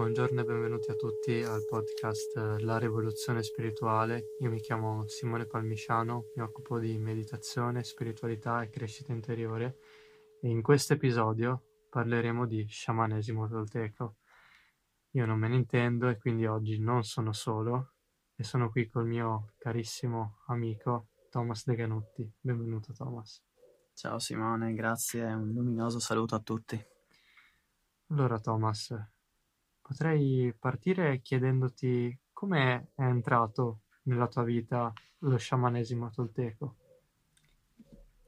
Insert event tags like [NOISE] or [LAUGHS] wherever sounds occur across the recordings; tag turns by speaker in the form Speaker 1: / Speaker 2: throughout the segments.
Speaker 1: Buongiorno e benvenuti a tutti al podcast eh, La rivoluzione spirituale. Io mi chiamo Simone Palmisciano, mi occupo di meditazione, spiritualità e crescita interiore e in questo episodio parleremo di sciamanesimo tolteco. Io non me ne intendo e quindi oggi non sono solo e sono qui col mio carissimo amico Thomas De Ganutti. Benvenuto Thomas.
Speaker 2: Ciao Simone, grazie un luminoso saluto a tutti.
Speaker 1: Allora Thomas, potrei partire chiedendoti come è entrato nella tua vita lo sciamanesimo tolteco.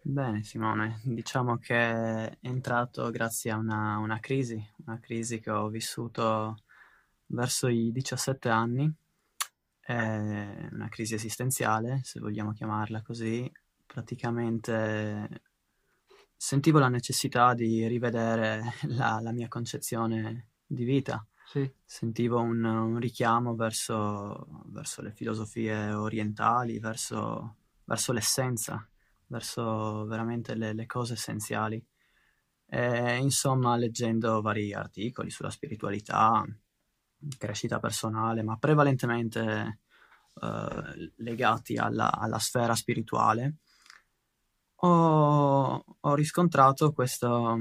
Speaker 2: Bene Simone, diciamo che è entrato grazie a una, una crisi, una crisi che ho vissuto verso i 17 anni, è una crisi esistenziale, se vogliamo chiamarla così, praticamente sentivo la necessità di rivedere la, la mia concezione di vita
Speaker 1: sì.
Speaker 2: Sentivo un, un richiamo verso, verso, le filosofie orientali, verso, verso l'essenza, verso veramente le, le, cose essenziali. E, insomma, leggendo vari articoli sulla spiritualità, crescita personale, ma prevalentemente eh, legati alla, alla, sfera spirituale, ho, ho riscontrato questo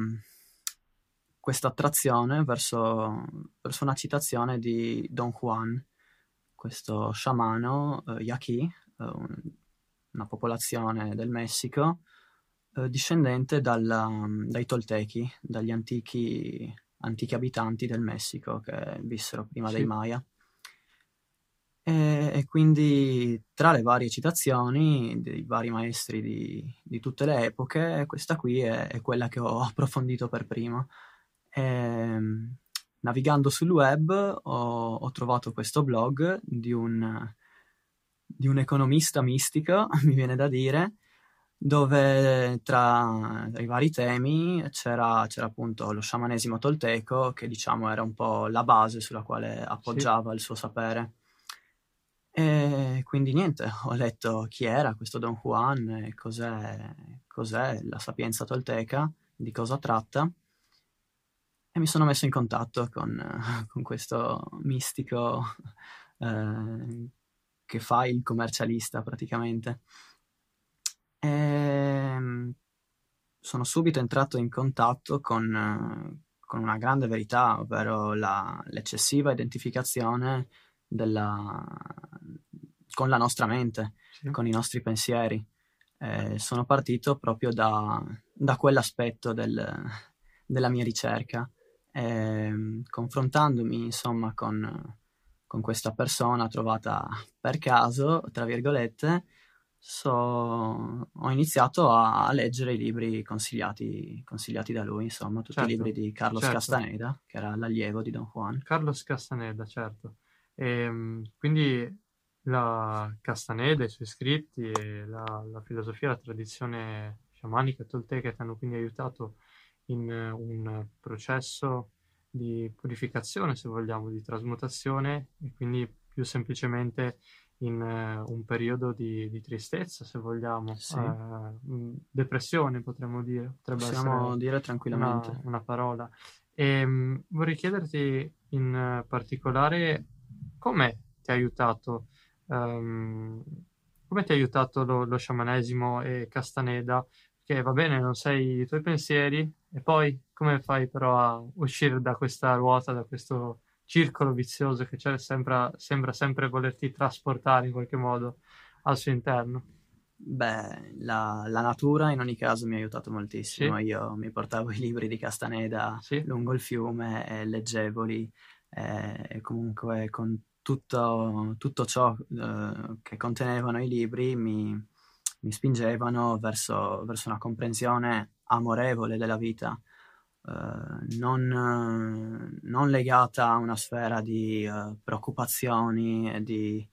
Speaker 2: questa attrazione verso, verso, una citazione di Don Juan, questo sciamano eh, yaqui, eh, un, una popolazione del Messico, eh, discendente dalla, dai Toltechi, dagli antichi, antichi, abitanti del Messico che vissero prima sì. dei Maya. E, e, quindi tra le varie citazioni dei vari maestri di, di tutte le epoche, questa qui è, è quella che ho [LAUGHS] approfondito per prima. Ehm, navigando sul web ho, ho, trovato questo blog di un, di un economista mistico, [LAUGHS] mi viene da dire, dove tra, i vari temi c'era, c'era, appunto lo sciamanesimo tolteco, che diciamo era un po' la base sulla quale appoggiava sì. il suo sapere. E quindi niente, ho letto chi era questo Don Juan cos'è, cos'è la sapienza tolteca, di cosa tratta e mi sono messo in contatto con, [LAUGHS] con questo mistico [LAUGHS] eh, che fa il commercialista praticamente. E ehm, sono subito entrato in contatto con, con una grande verità, ovvero la, l'eccessiva identificazione della, con la nostra mente, sì. con i nostri pensieri. Eh, sono partito proprio da, da quell'aspetto del, [LAUGHS] della mia ricerca e, ehm, confrontandomi insomma con, con, questa persona trovata per caso, tra virgolette, so, ho iniziato a, a, leggere i libri consigliati, consigliati da lui, insomma, tutti certo, i libri di Carlos certo. Castaneda, che era l'allievo di Don Juan.
Speaker 1: Carlos Castaneda, certo. E, ehm, quindi la Castaneda, i suoi scritti, e la, la filosofia, la tradizione sciamanica tolteca ti hanno quindi aiutato in un processo di purificazione, se vogliamo, di trasmutazione e quindi più semplicemente in uh, un periodo di, di, tristezza, se vogliamo, sì. uh, depressione potremmo dire, potrebbe
Speaker 2: Possiamo dire tranquillamente
Speaker 1: una, una parola. E um, vorrei chiederti in particolare come ti ha aiutato, um, come ti ha aiutato lo, lo sciamanesimo e Castaneda che va bene, non sei i tuoi pensieri, e poi come fai però a uscire da questa ruota, da questo circolo vizioso che sembra, sembra sempre volerti trasportare in qualche modo al suo interno?
Speaker 2: Beh, la, la, natura in ogni caso mi ha aiutato moltissimo. Sì. Io mi portavo i libri di Castaneda sì. lungo il fiume e leggevoli e comunque con tutto, tutto ciò eh, che contenevano i libri mi, mi spingevano verso, verso una comprensione amorevole della vita, eh, non, non, legata a una sfera di uh, preoccupazioni e di,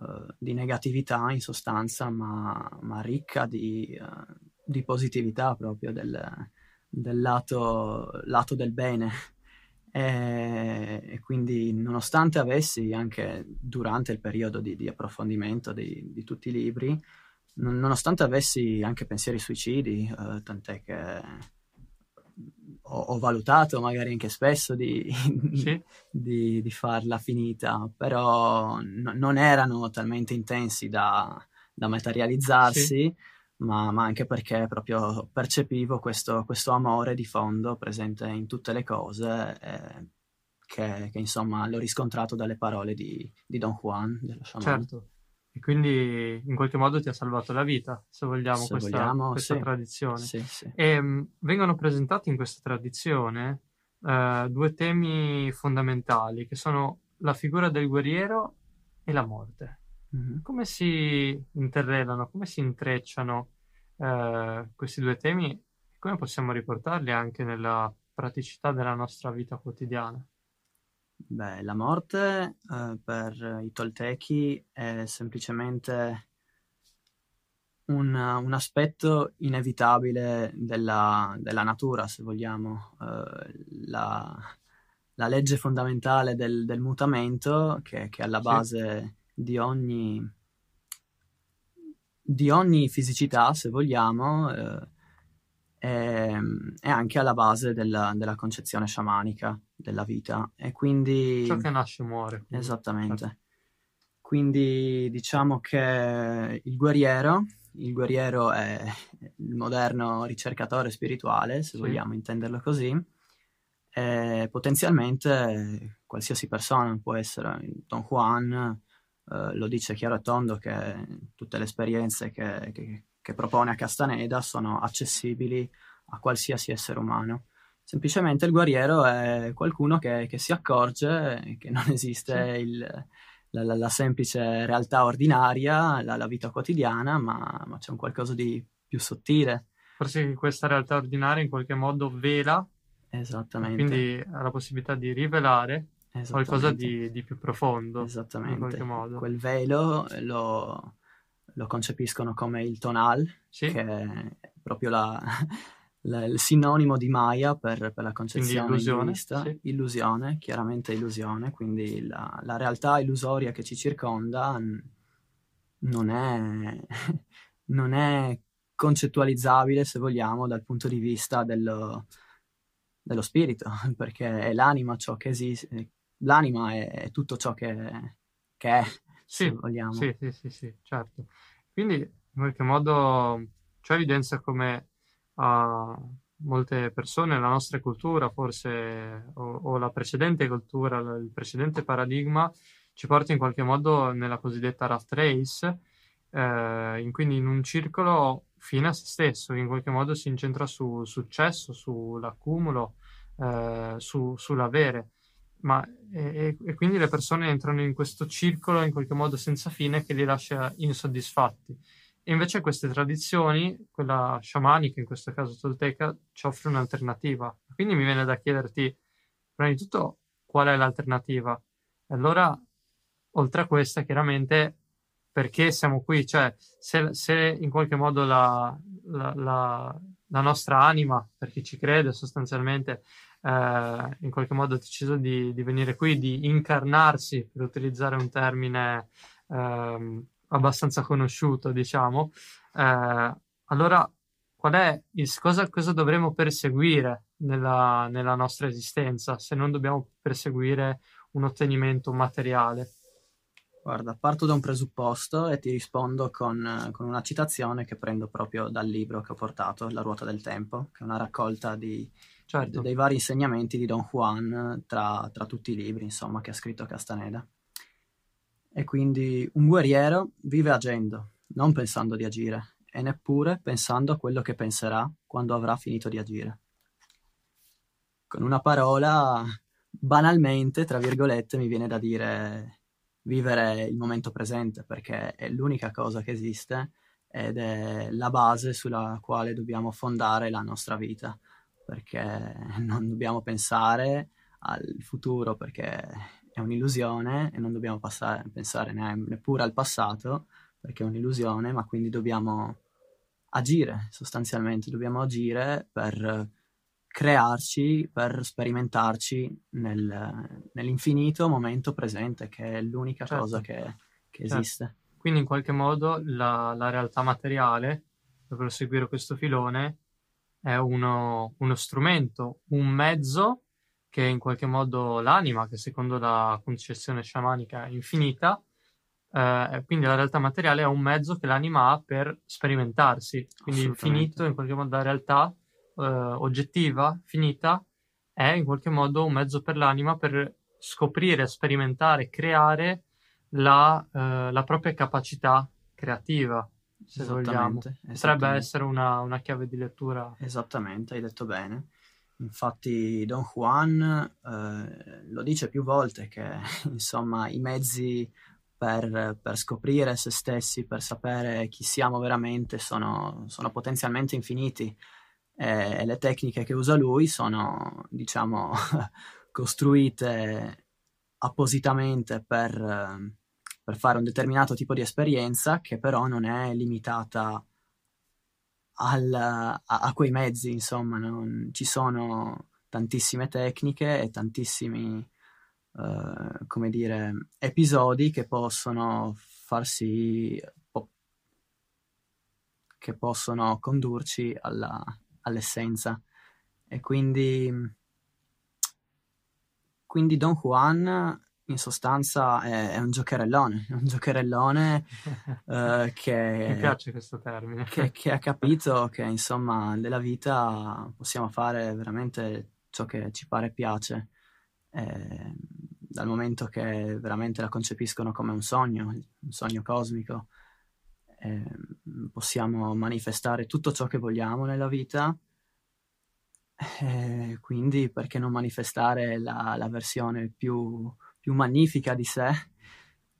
Speaker 2: uh, di, negatività in sostanza, ma, ma ricca di, uh, di, positività proprio del, del lato, lato, del bene. E, e, quindi nonostante avessi anche durante il periodo di, di approfondimento di, di tutti i libri, nonostante avessi anche pensieri suicidi, eh, tant'è che ho, ho, valutato magari anche spesso di,
Speaker 1: sì. [LAUGHS]
Speaker 2: di, di farla finita, però no, non erano talmente intensi da, da materializzarsi, sì. ma, ma, anche perché proprio percepivo questo, questo, amore di fondo presente in tutte le cose. Eh, che, che, insomma l'ho riscontrato dalle parole di, di Don Juan, dello sciamano.
Speaker 1: Certo, e quindi in qualche modo ti ha salvato la vita, se vogliamo, se questa, vogliamo, questa sì. tradizione.
Speaker 2: Sì, sì.
Speaker 1: E um, vengono presentati in questa tradizione uh, due temi fondamentali, che sono la figura del guerriero e la morte. Mm-hmm. Come si interrelano, come si intrecciano uh, questi due temi e come possiamo riportarli anche nella praticità della nostra vita quotidiana?
Speaker 2: Beh, la morte eh, per i Toltechi è semplicemente un, un aspetto inevitabile della, della, natura, se vogliamo. Eh, la, la, legge fondamentale del, del mutamento, che, che, è alla base sì. di, ogni, di ogni fisicità, se vogliamo, eh, è, è, anche alla base della, della concezione sciamanica della vita e quindi...
Speaker 1: Ciò che nasce muore.
Speaker 2: Quindi. Esattamente. Certo. Quindi diciamo che il guerriero, il guerriero è il moderno ricercatore spirituale, se sì. vogliamo intenderlo così, e potenzialmente qualsiasi persona può essere Don Juan, eh, lo dice chiaro e tondo che tutte le esperienze che, che, che propone a Castaneda sono accessibili a qualsiasi essere umano. Semplicemente il guerriero è qualcuno che, che si accorge che non esiste sì. il, la, la, la, semplice realtà ordinaria, la, la vita quotidiana, ma, ma, c'è un qualcosa di più sottile.
Speaker 1: Forse questa realtà ordinaria in qualche modo vela.
Speaker 2: Esattamente.
Speaker 1: Quindi ha la possibilità di rivelare qualcosa di, di, più profondo.
Speaker 2: Esattamente. In qualche modo. Quel velo lo, lo concepiscono come il tonal, sì. che è proprio la, il sinonimo di Maya per, per la concezione illusione, sì. illusione, chiaramente illusione, quindi la, la, realtà illusoria che ci circonda non è, [LAUGHS] non è, concettualizzabile, se vogliamo, dal punto di vista dello, dello spirito, [LAUGHS] perché è l'anima ciò che esiste, l'anima è, è tutto ciò che, che è,
Speaker 1: sì, se vogliamo. Sì, sì, sì, sì, certo. Quindi in qualche modo ciò evidenzia come a molte persone, la nostra cultura forse, o, o la precedente cultura, il precedente paradigma, ci porta in qualche modo nella cosiddetta rat race, eh, in, quindi in un circolo fine a se stesso, in qualche modo si incentra sul successo, sull'accumulo, eh, su, sull'avere. Ma, e, e, quindi le persone entrano in questo circolo in qualche modo senza fine che li lascia insoddisfatti. E invece queste tradizioni, quella sciamanica, in questo caso tolteca, ci offre un'alternativa. Quindi mi viene da chiederti, prima di tutto, qual è l'alternativa? E allora, oltre a questa, chiaramente, perché siamo qui? Cioè, se, se in qualche modo la, la, la, la, nostra anima, per chi ci crede, sostanzialmente, eh, in qualche modo ha deciso di, di, venire qui, di incarnarsi, per utilizzare un termine... Eh, abbastanza conosciuto, diciamo. Eh, allora, qual è il, cosa, cosa dovremmo perseguire nella, nella nostra esistenza se non dobbiamo perseguire un ottenimento materiale?
Speaker 2: Guarda, parto da un presupposto e ti rispondo con, con, una citazione che prendo proprio dal libro che ho portato, La ruota del tempo, che è una raccolta di, certo. dei vari insegnamenti di Don Juan tra, tra tutti i libri, insomma, che ha scritto Castaneda. E quindi un guerriero vive agendo, non pensando di agire, e neppure pensando a quello che penserà quando avrà finito di agire. Con una parola, banalmente, tra virgolette, mi viene da dire vivere il momento presente, perché è l'unica cosa che esiste ed è la base sulla quale dobbiamo fondare la nostra vita, perché non dobbiamo pensare al futuro, perché è un'illusione e non dobbiamo passare, pensare neppure al passato perché è un'illusione, ma quindi dobbiamo agire sostanzialmente, dobbiamo agire per crearci, per sperimentarci nel, nell'infinito momento presente, che è l'unica certo. cosa che, che certo. esiste.
Speaker 1: Quindi in qualche modo la, la realtà materiale, per proseguire questo filone, è uno, uno strumento, un mezzo che in qualche modo l'anima, che secondo la concezione sciamanica è infinita, eh, quindi la realtà materiale è un mezzo che l'anima ha per sperimentarsi, quindi infinito in qualche modo la realtà eh, oggettiva, finita, è in qualche modo un mezzo per l'anima per scoprire, sperimentare, creare la, eh, la propria capacità creativa, se vogliamo. Potrebbe essere una, una chiave di lettura.
Speaker 2: Esattamente, hai detto bene. Infatti Don Juan eh, lo dice più volte che [LAUGHS] insomma i mezzi per, per, scoprire se stessi, per sapere chi siamo veramente sono, sono potenzialmente infiniti. E le tecniche che usa lui sono diciamo [LAUGHS] costruite appositamente per, per fare un determinato tipo di esperienza che però non è limitata al, a, a, quei mezzi, insomma, non, ci sono tantissime tecniche e tantissimi, uh, come dire, episodi che possono farsi, po- che possono condurci alla, all'essenza. E quindi, quindi Don Juan in sostanza è, è un giocherellone, un giocherellone uh, [LAUGHS] che...
Speaker 1: Mi piace questo termine.
Speaker 2: Che, che, ha capito che insomma nella vita possiamo fare veramente ciò che ci pare piace, eh, dal momento che veramente la concepiscono come un sogno, un sogno cosmico, eh, possiamo manifestare tutto ciò che vogliamo nella vita. Eh, quindi perché non manifestare la, la versione più, più magnifica di sé.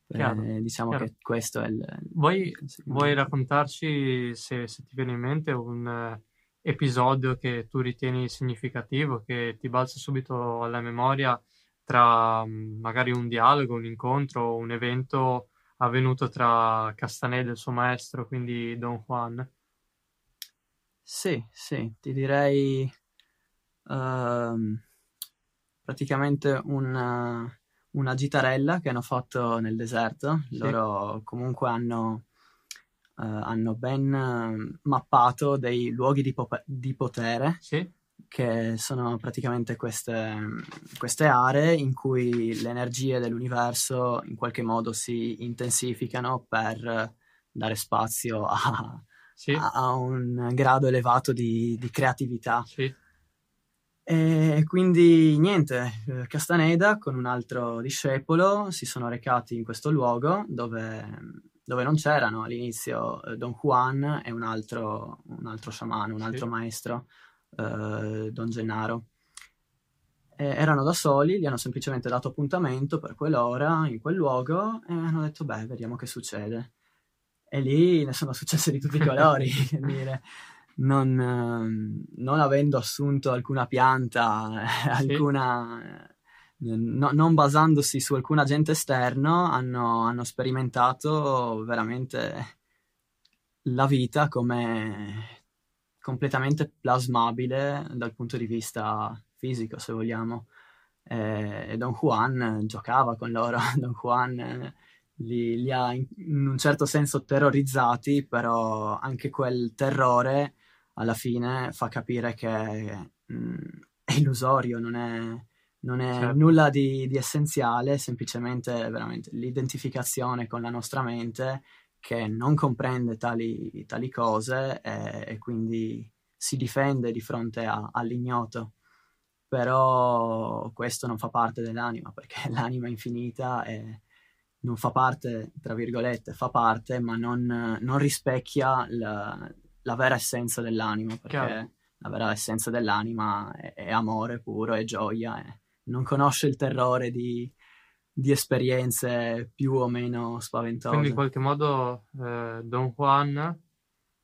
Speaker 2: Chiaro, eh, diciamo chiaro. che questo è il...
Speaker 1: Vuoi, vuoi raccontarci, se, se, ti viene in mente, un uh, episodio che tu ritieni significativo, che ti balza subito alla memoria tra um, magari un dialogo, un incontro, un evento avvenuto tra Castaneda e il suo maestro, quindi Don Juan?
Speaker 2: Sì, sì, ti direi uh, praticamente un una gitarella che hanno fatto nel deserto. Sì. Loro comunque hanno, uh, hanno ben uh, mappato dei luoghi di, po- di potere.
Speaker 1: Sì.
Speaker 2: Che sono praticamente queste, queste aree in cui le energie dell'universo in qualche modo si intensificano per dare spazio a, sì. a, a un grado elevato di, di creatività.
Speaker 1: Sì.
Speaker 2: E quindi niente, eh, Castaneda con un altro discepolo si sono recati in questo luogo dove, dove non c'erano all'inizio eh, Don Juan e un altro, un altro sciamano, un altro sì. maestro, eh, Don Gennaro. E erano da soli, gli hanno semplicemente dato appuntamento per quell'ora in quel luogo e hanno detto beh, vediamo che succede. E lì ne sono [LAUGHS] successe di tutti i colori, dire non, ehm, non avendo assunto alcuna pianta, [LAUGHS] sì. alcuna, no, non basandosi su alcun agente esterno, hanno, hanno sperimentato veramente la vita come completamente plasmabile dal punto di vista fisico, se vogliamo. E Don Juan giocava con loro, [LAUGHS] Don Juan li, li, ha in, un certo senso terrorizzati, però anche quel terrore alla fine fa capire che mh, mm, è illusorio, non è, non è certo. nulla di, di, essenziale, semplicemente veramente l'identificazione con la nostra mente che non comprende tali, tali cose e, e, quindi si difende di fronte a, all'ignoto. Però questo non fa parte dell'anima, perché [LAUGHS] l'anima è infinita e non fa parte, tra virgolette, fa parte, ma non, non rispecchia la, la vera essenza dell'anima, perché Chiaro. la vera essenza dell'anima è, è, amore puro, è gioia, è, non conosce il terrore di, di, esperienze più o meno spaventose.
Speaker 1: Quindi in qualche modo eh, Don Juan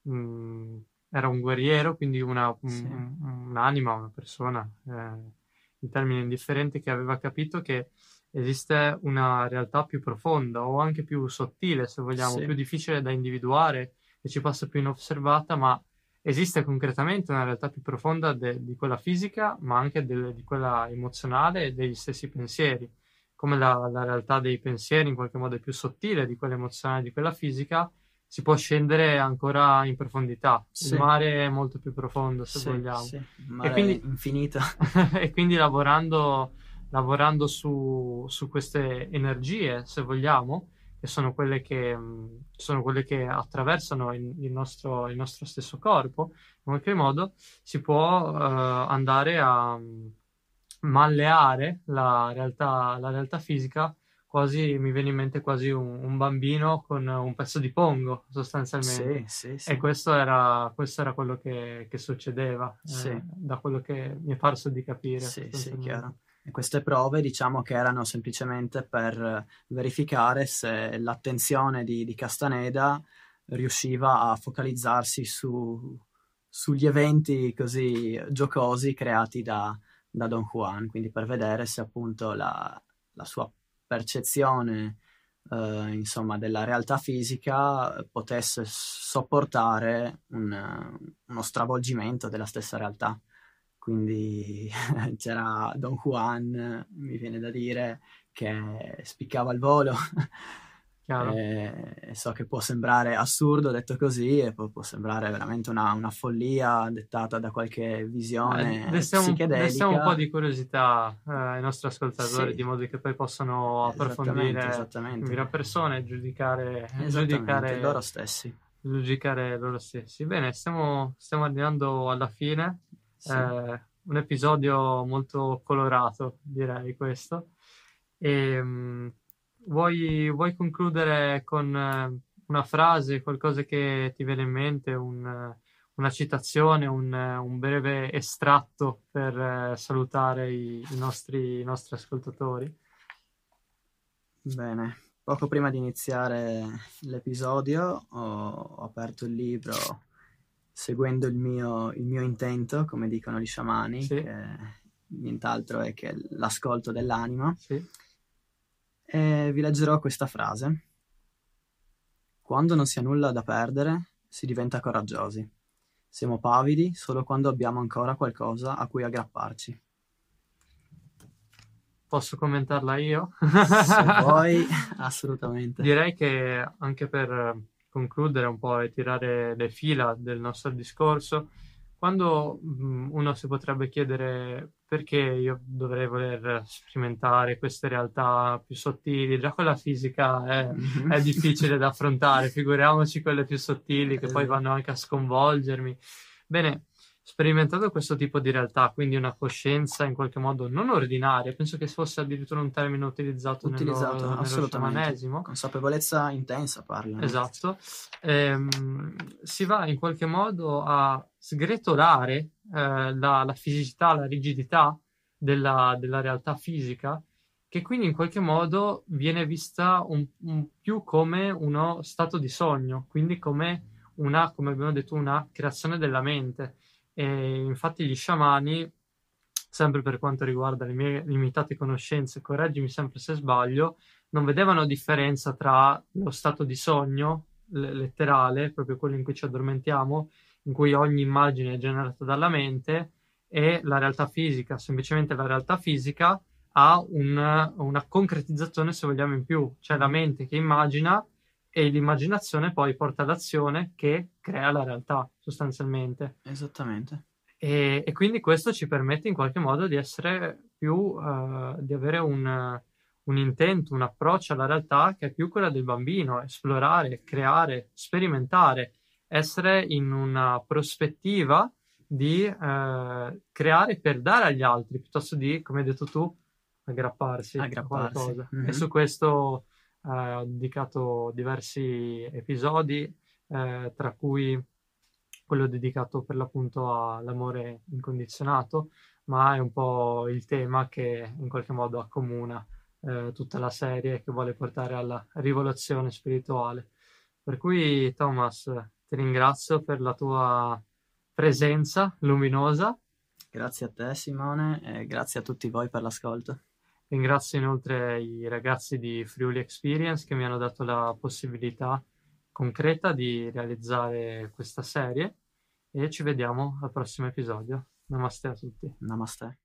Speaker 1: mh, mm, era un guerriero, quindi una, un, sì. un'anima, una persona, eh, in termini indifferenti, che aveva capito che esiste una realtà più profonda o anche più sottile, se vogliamo, sì. più difficile da individuare che ci passa più inosservata, ma esiste concretamente una realtà più profonda de- di quella fisica, ma anche de- di quella emozionale e degli stessi pensieri. Come la, la, realtà dei pensieri in qualche modo è più sottile di quella emozionale, di quella fisica, si può scendere ancora in profondità.
Speaker 2: Sì.
Speaker 1: Il mare è molto più profondo, se
Speaker 2: Sì,
Speaker 1: vogliamo.
Speaker 2: sì,
Speaker 1: E quindi-
Speaker 2: infinito. [LAUGHS]
Speaker 1: e quindi lavorando, lavorando su, su queste energie, se vogliamo, che sono quelle che, mh, sono quelle che attraversano il, il nostro, il nostro stesso corpo, in qualche modo si può eh, andare a mh, malleare la realtà, la realtà fisica. Quasi mi viene in mente quasi un, un bambino con un pezzo di pongo, sostanzialmente.
Speaker 2: Sì, sì, sì.
Speaker 1: E questo era, questo era quello che, che succedeva, eh, da quello che mi è parso di capire.
Speaker 2: Sì, sì, chiaro. Queste prove diciamo che erano semplicemente per eh, verificare se l'attenzione di, di Castaneda riusciva a focalizzarsi su- sugli eventi così giocosi creati da, da Don Juan, quindi per vedere se appunto la, la sua percezione eh, insomma, della realtà fisica potesse sopportare un, eh, uno stravolgimento della stessa realtà. Quindi [LAUGHS] c'era Don Juan, mi viene da dire, che spiccava il volo. [LAUGHS] E so che può sembrare assurdo detto così, e può, può sembrare veramente una, una follia dettata da qualche visione
Speaker 1: Eh, destiamo, un-
Speaker 2: psichedelica.
Speaker 1: destiamo un po' di curiosità eh, ai nostri ascoltatori,
Speaker 2: Sì.
Speaker 1: di modo che poi possano
Speaker 2: Esattamente,
Speaker 1: approfondire
Speaker 2: esattamente.
Speaker 1: prima persona e giudicare,
Speaker 2: Esattamente,
Speaker 1: giudicare,
Speaker 2: loro stessi.
Speaker 1: giudicare loro stessi. Bene, stiamo, stiamo arrivando alla fine.
Speaker 2: Sì.
Speaker 1: Eh, un episodio molto colorato, direi questo. E, mh, vuoi, vuoi concludere con eh, una frase, qualcosa che ti viene in mente, un, una citazione, un, un breve estratto per eh, salutare i, i nostri, i nostri ascoltatori?
Speaker 2: Bene, poco prima di iniziare l'episodio ho, ho aperto il libro seguendo il mio, il mio intento, come dicono gli sciamani,
Speaker 1: Sì.
Speaker 2: che nient'altro è che l'ascolto dell'anima,
Speaker 1: Sì?
Speaker 2: e vi leggerò questa frase. Quando non si ha nulla da perdere, si diventa coraggiosi. Siamo pavidi solo quando abbiamo ancora qualcosa a cui aggrapparci.
Speaker 1: Posso commentarla io?
Speaker 2: Se vuoi, [LAUGHS] assolutamente.
Speaker 1: Direi che anche per concludere un po' e tirare le fila del nostro discorso, quando mh, uno si potrebbe chiedere perché io dovrei voler sperimentare queste realtà più sottili, già quella fisica è,
Speaker 2: Mhm.
Speaker 1: è difficile da affrontare, figuriamoci quelle più sottili che poi
Speaker 2: Esatto.
Speaker 1: vanno anche a sconvolgermi. Bene, sperimentando questo tipo di realtà, quindi una coscienza in qualche modo non ordinaria, penso che fosse addirittura un termine utilizzato,
Speaker 2: Utilizzato,
Speaker 1: nello
Speaker 2: assolutamente.
Speaker 1: sciamanesimo.
Speaker 2: Consapevolezza intensa parla.
Speaker 1: Esatto, Ehm, si va in qualche modo a sgretolare eh, la, la fisicità, la rigidità della, della realtà fisica, che quindi in qualche modo viene vista un, un più come uno stato di sogno, quindi come una, come abbiamo detto, una creazione della mente. E infatti gli sciamani, sempre per quanto riguarda le mie limitate conoscenze, correggimi sempre se sbaglio, non vedevano differenza tra lo stato di sogno le- letterale, proprio quello in cui ci addormentiamo, in cui ogni immagine è generata dalla mente, e la realtà fisica. Semplicemente la realtà fisica ha un- una concretizzazione, se vogliamo, in più, cioè la mente che immagina e l'immaginazione poi porta all'azione che crea la realtà, sostanzialmente.
Speaker 2: Esattamente.
Speaker 1: E, e quindi questo ci permette in qualche modo di essere più, eh, di avere un, un intento, un approccio alla realtà che è più quella del bambino, esplorare, creare, sperimentare, essere in una prospettiva di eh, creare per dare agli altri, piuttosto di, come hai detto tu, aggrapparsi, a
Speaker 2: Aggrapparsi.
Speaker 1: qualcosa.
Speaker 2: Mhm.
Speaker 1: E su questo eh, ho dedicato diversi episodi, eh, tra cui quello dedicato per l'appunto all'amore incondizionato, ma è un po' il tema che in qualche modo accomuna eh, tutta la serie che vuole portare alla rivoluzione spirituale. Per cui, Thomas, ti ringrazio per la tua presenza luminosa.
Speaker 2: Grazie a te Simone e grazie a tutti voi per l'ascolto.
Speaker 1: Ringrazio inoltre i ragazzi di Friuli Experience che mi hanno dato la possibilità concreta di realizzare questa serie e ci vediamo al prossimo episodio. Namaste a tutti.
Speaker 2: Namaste.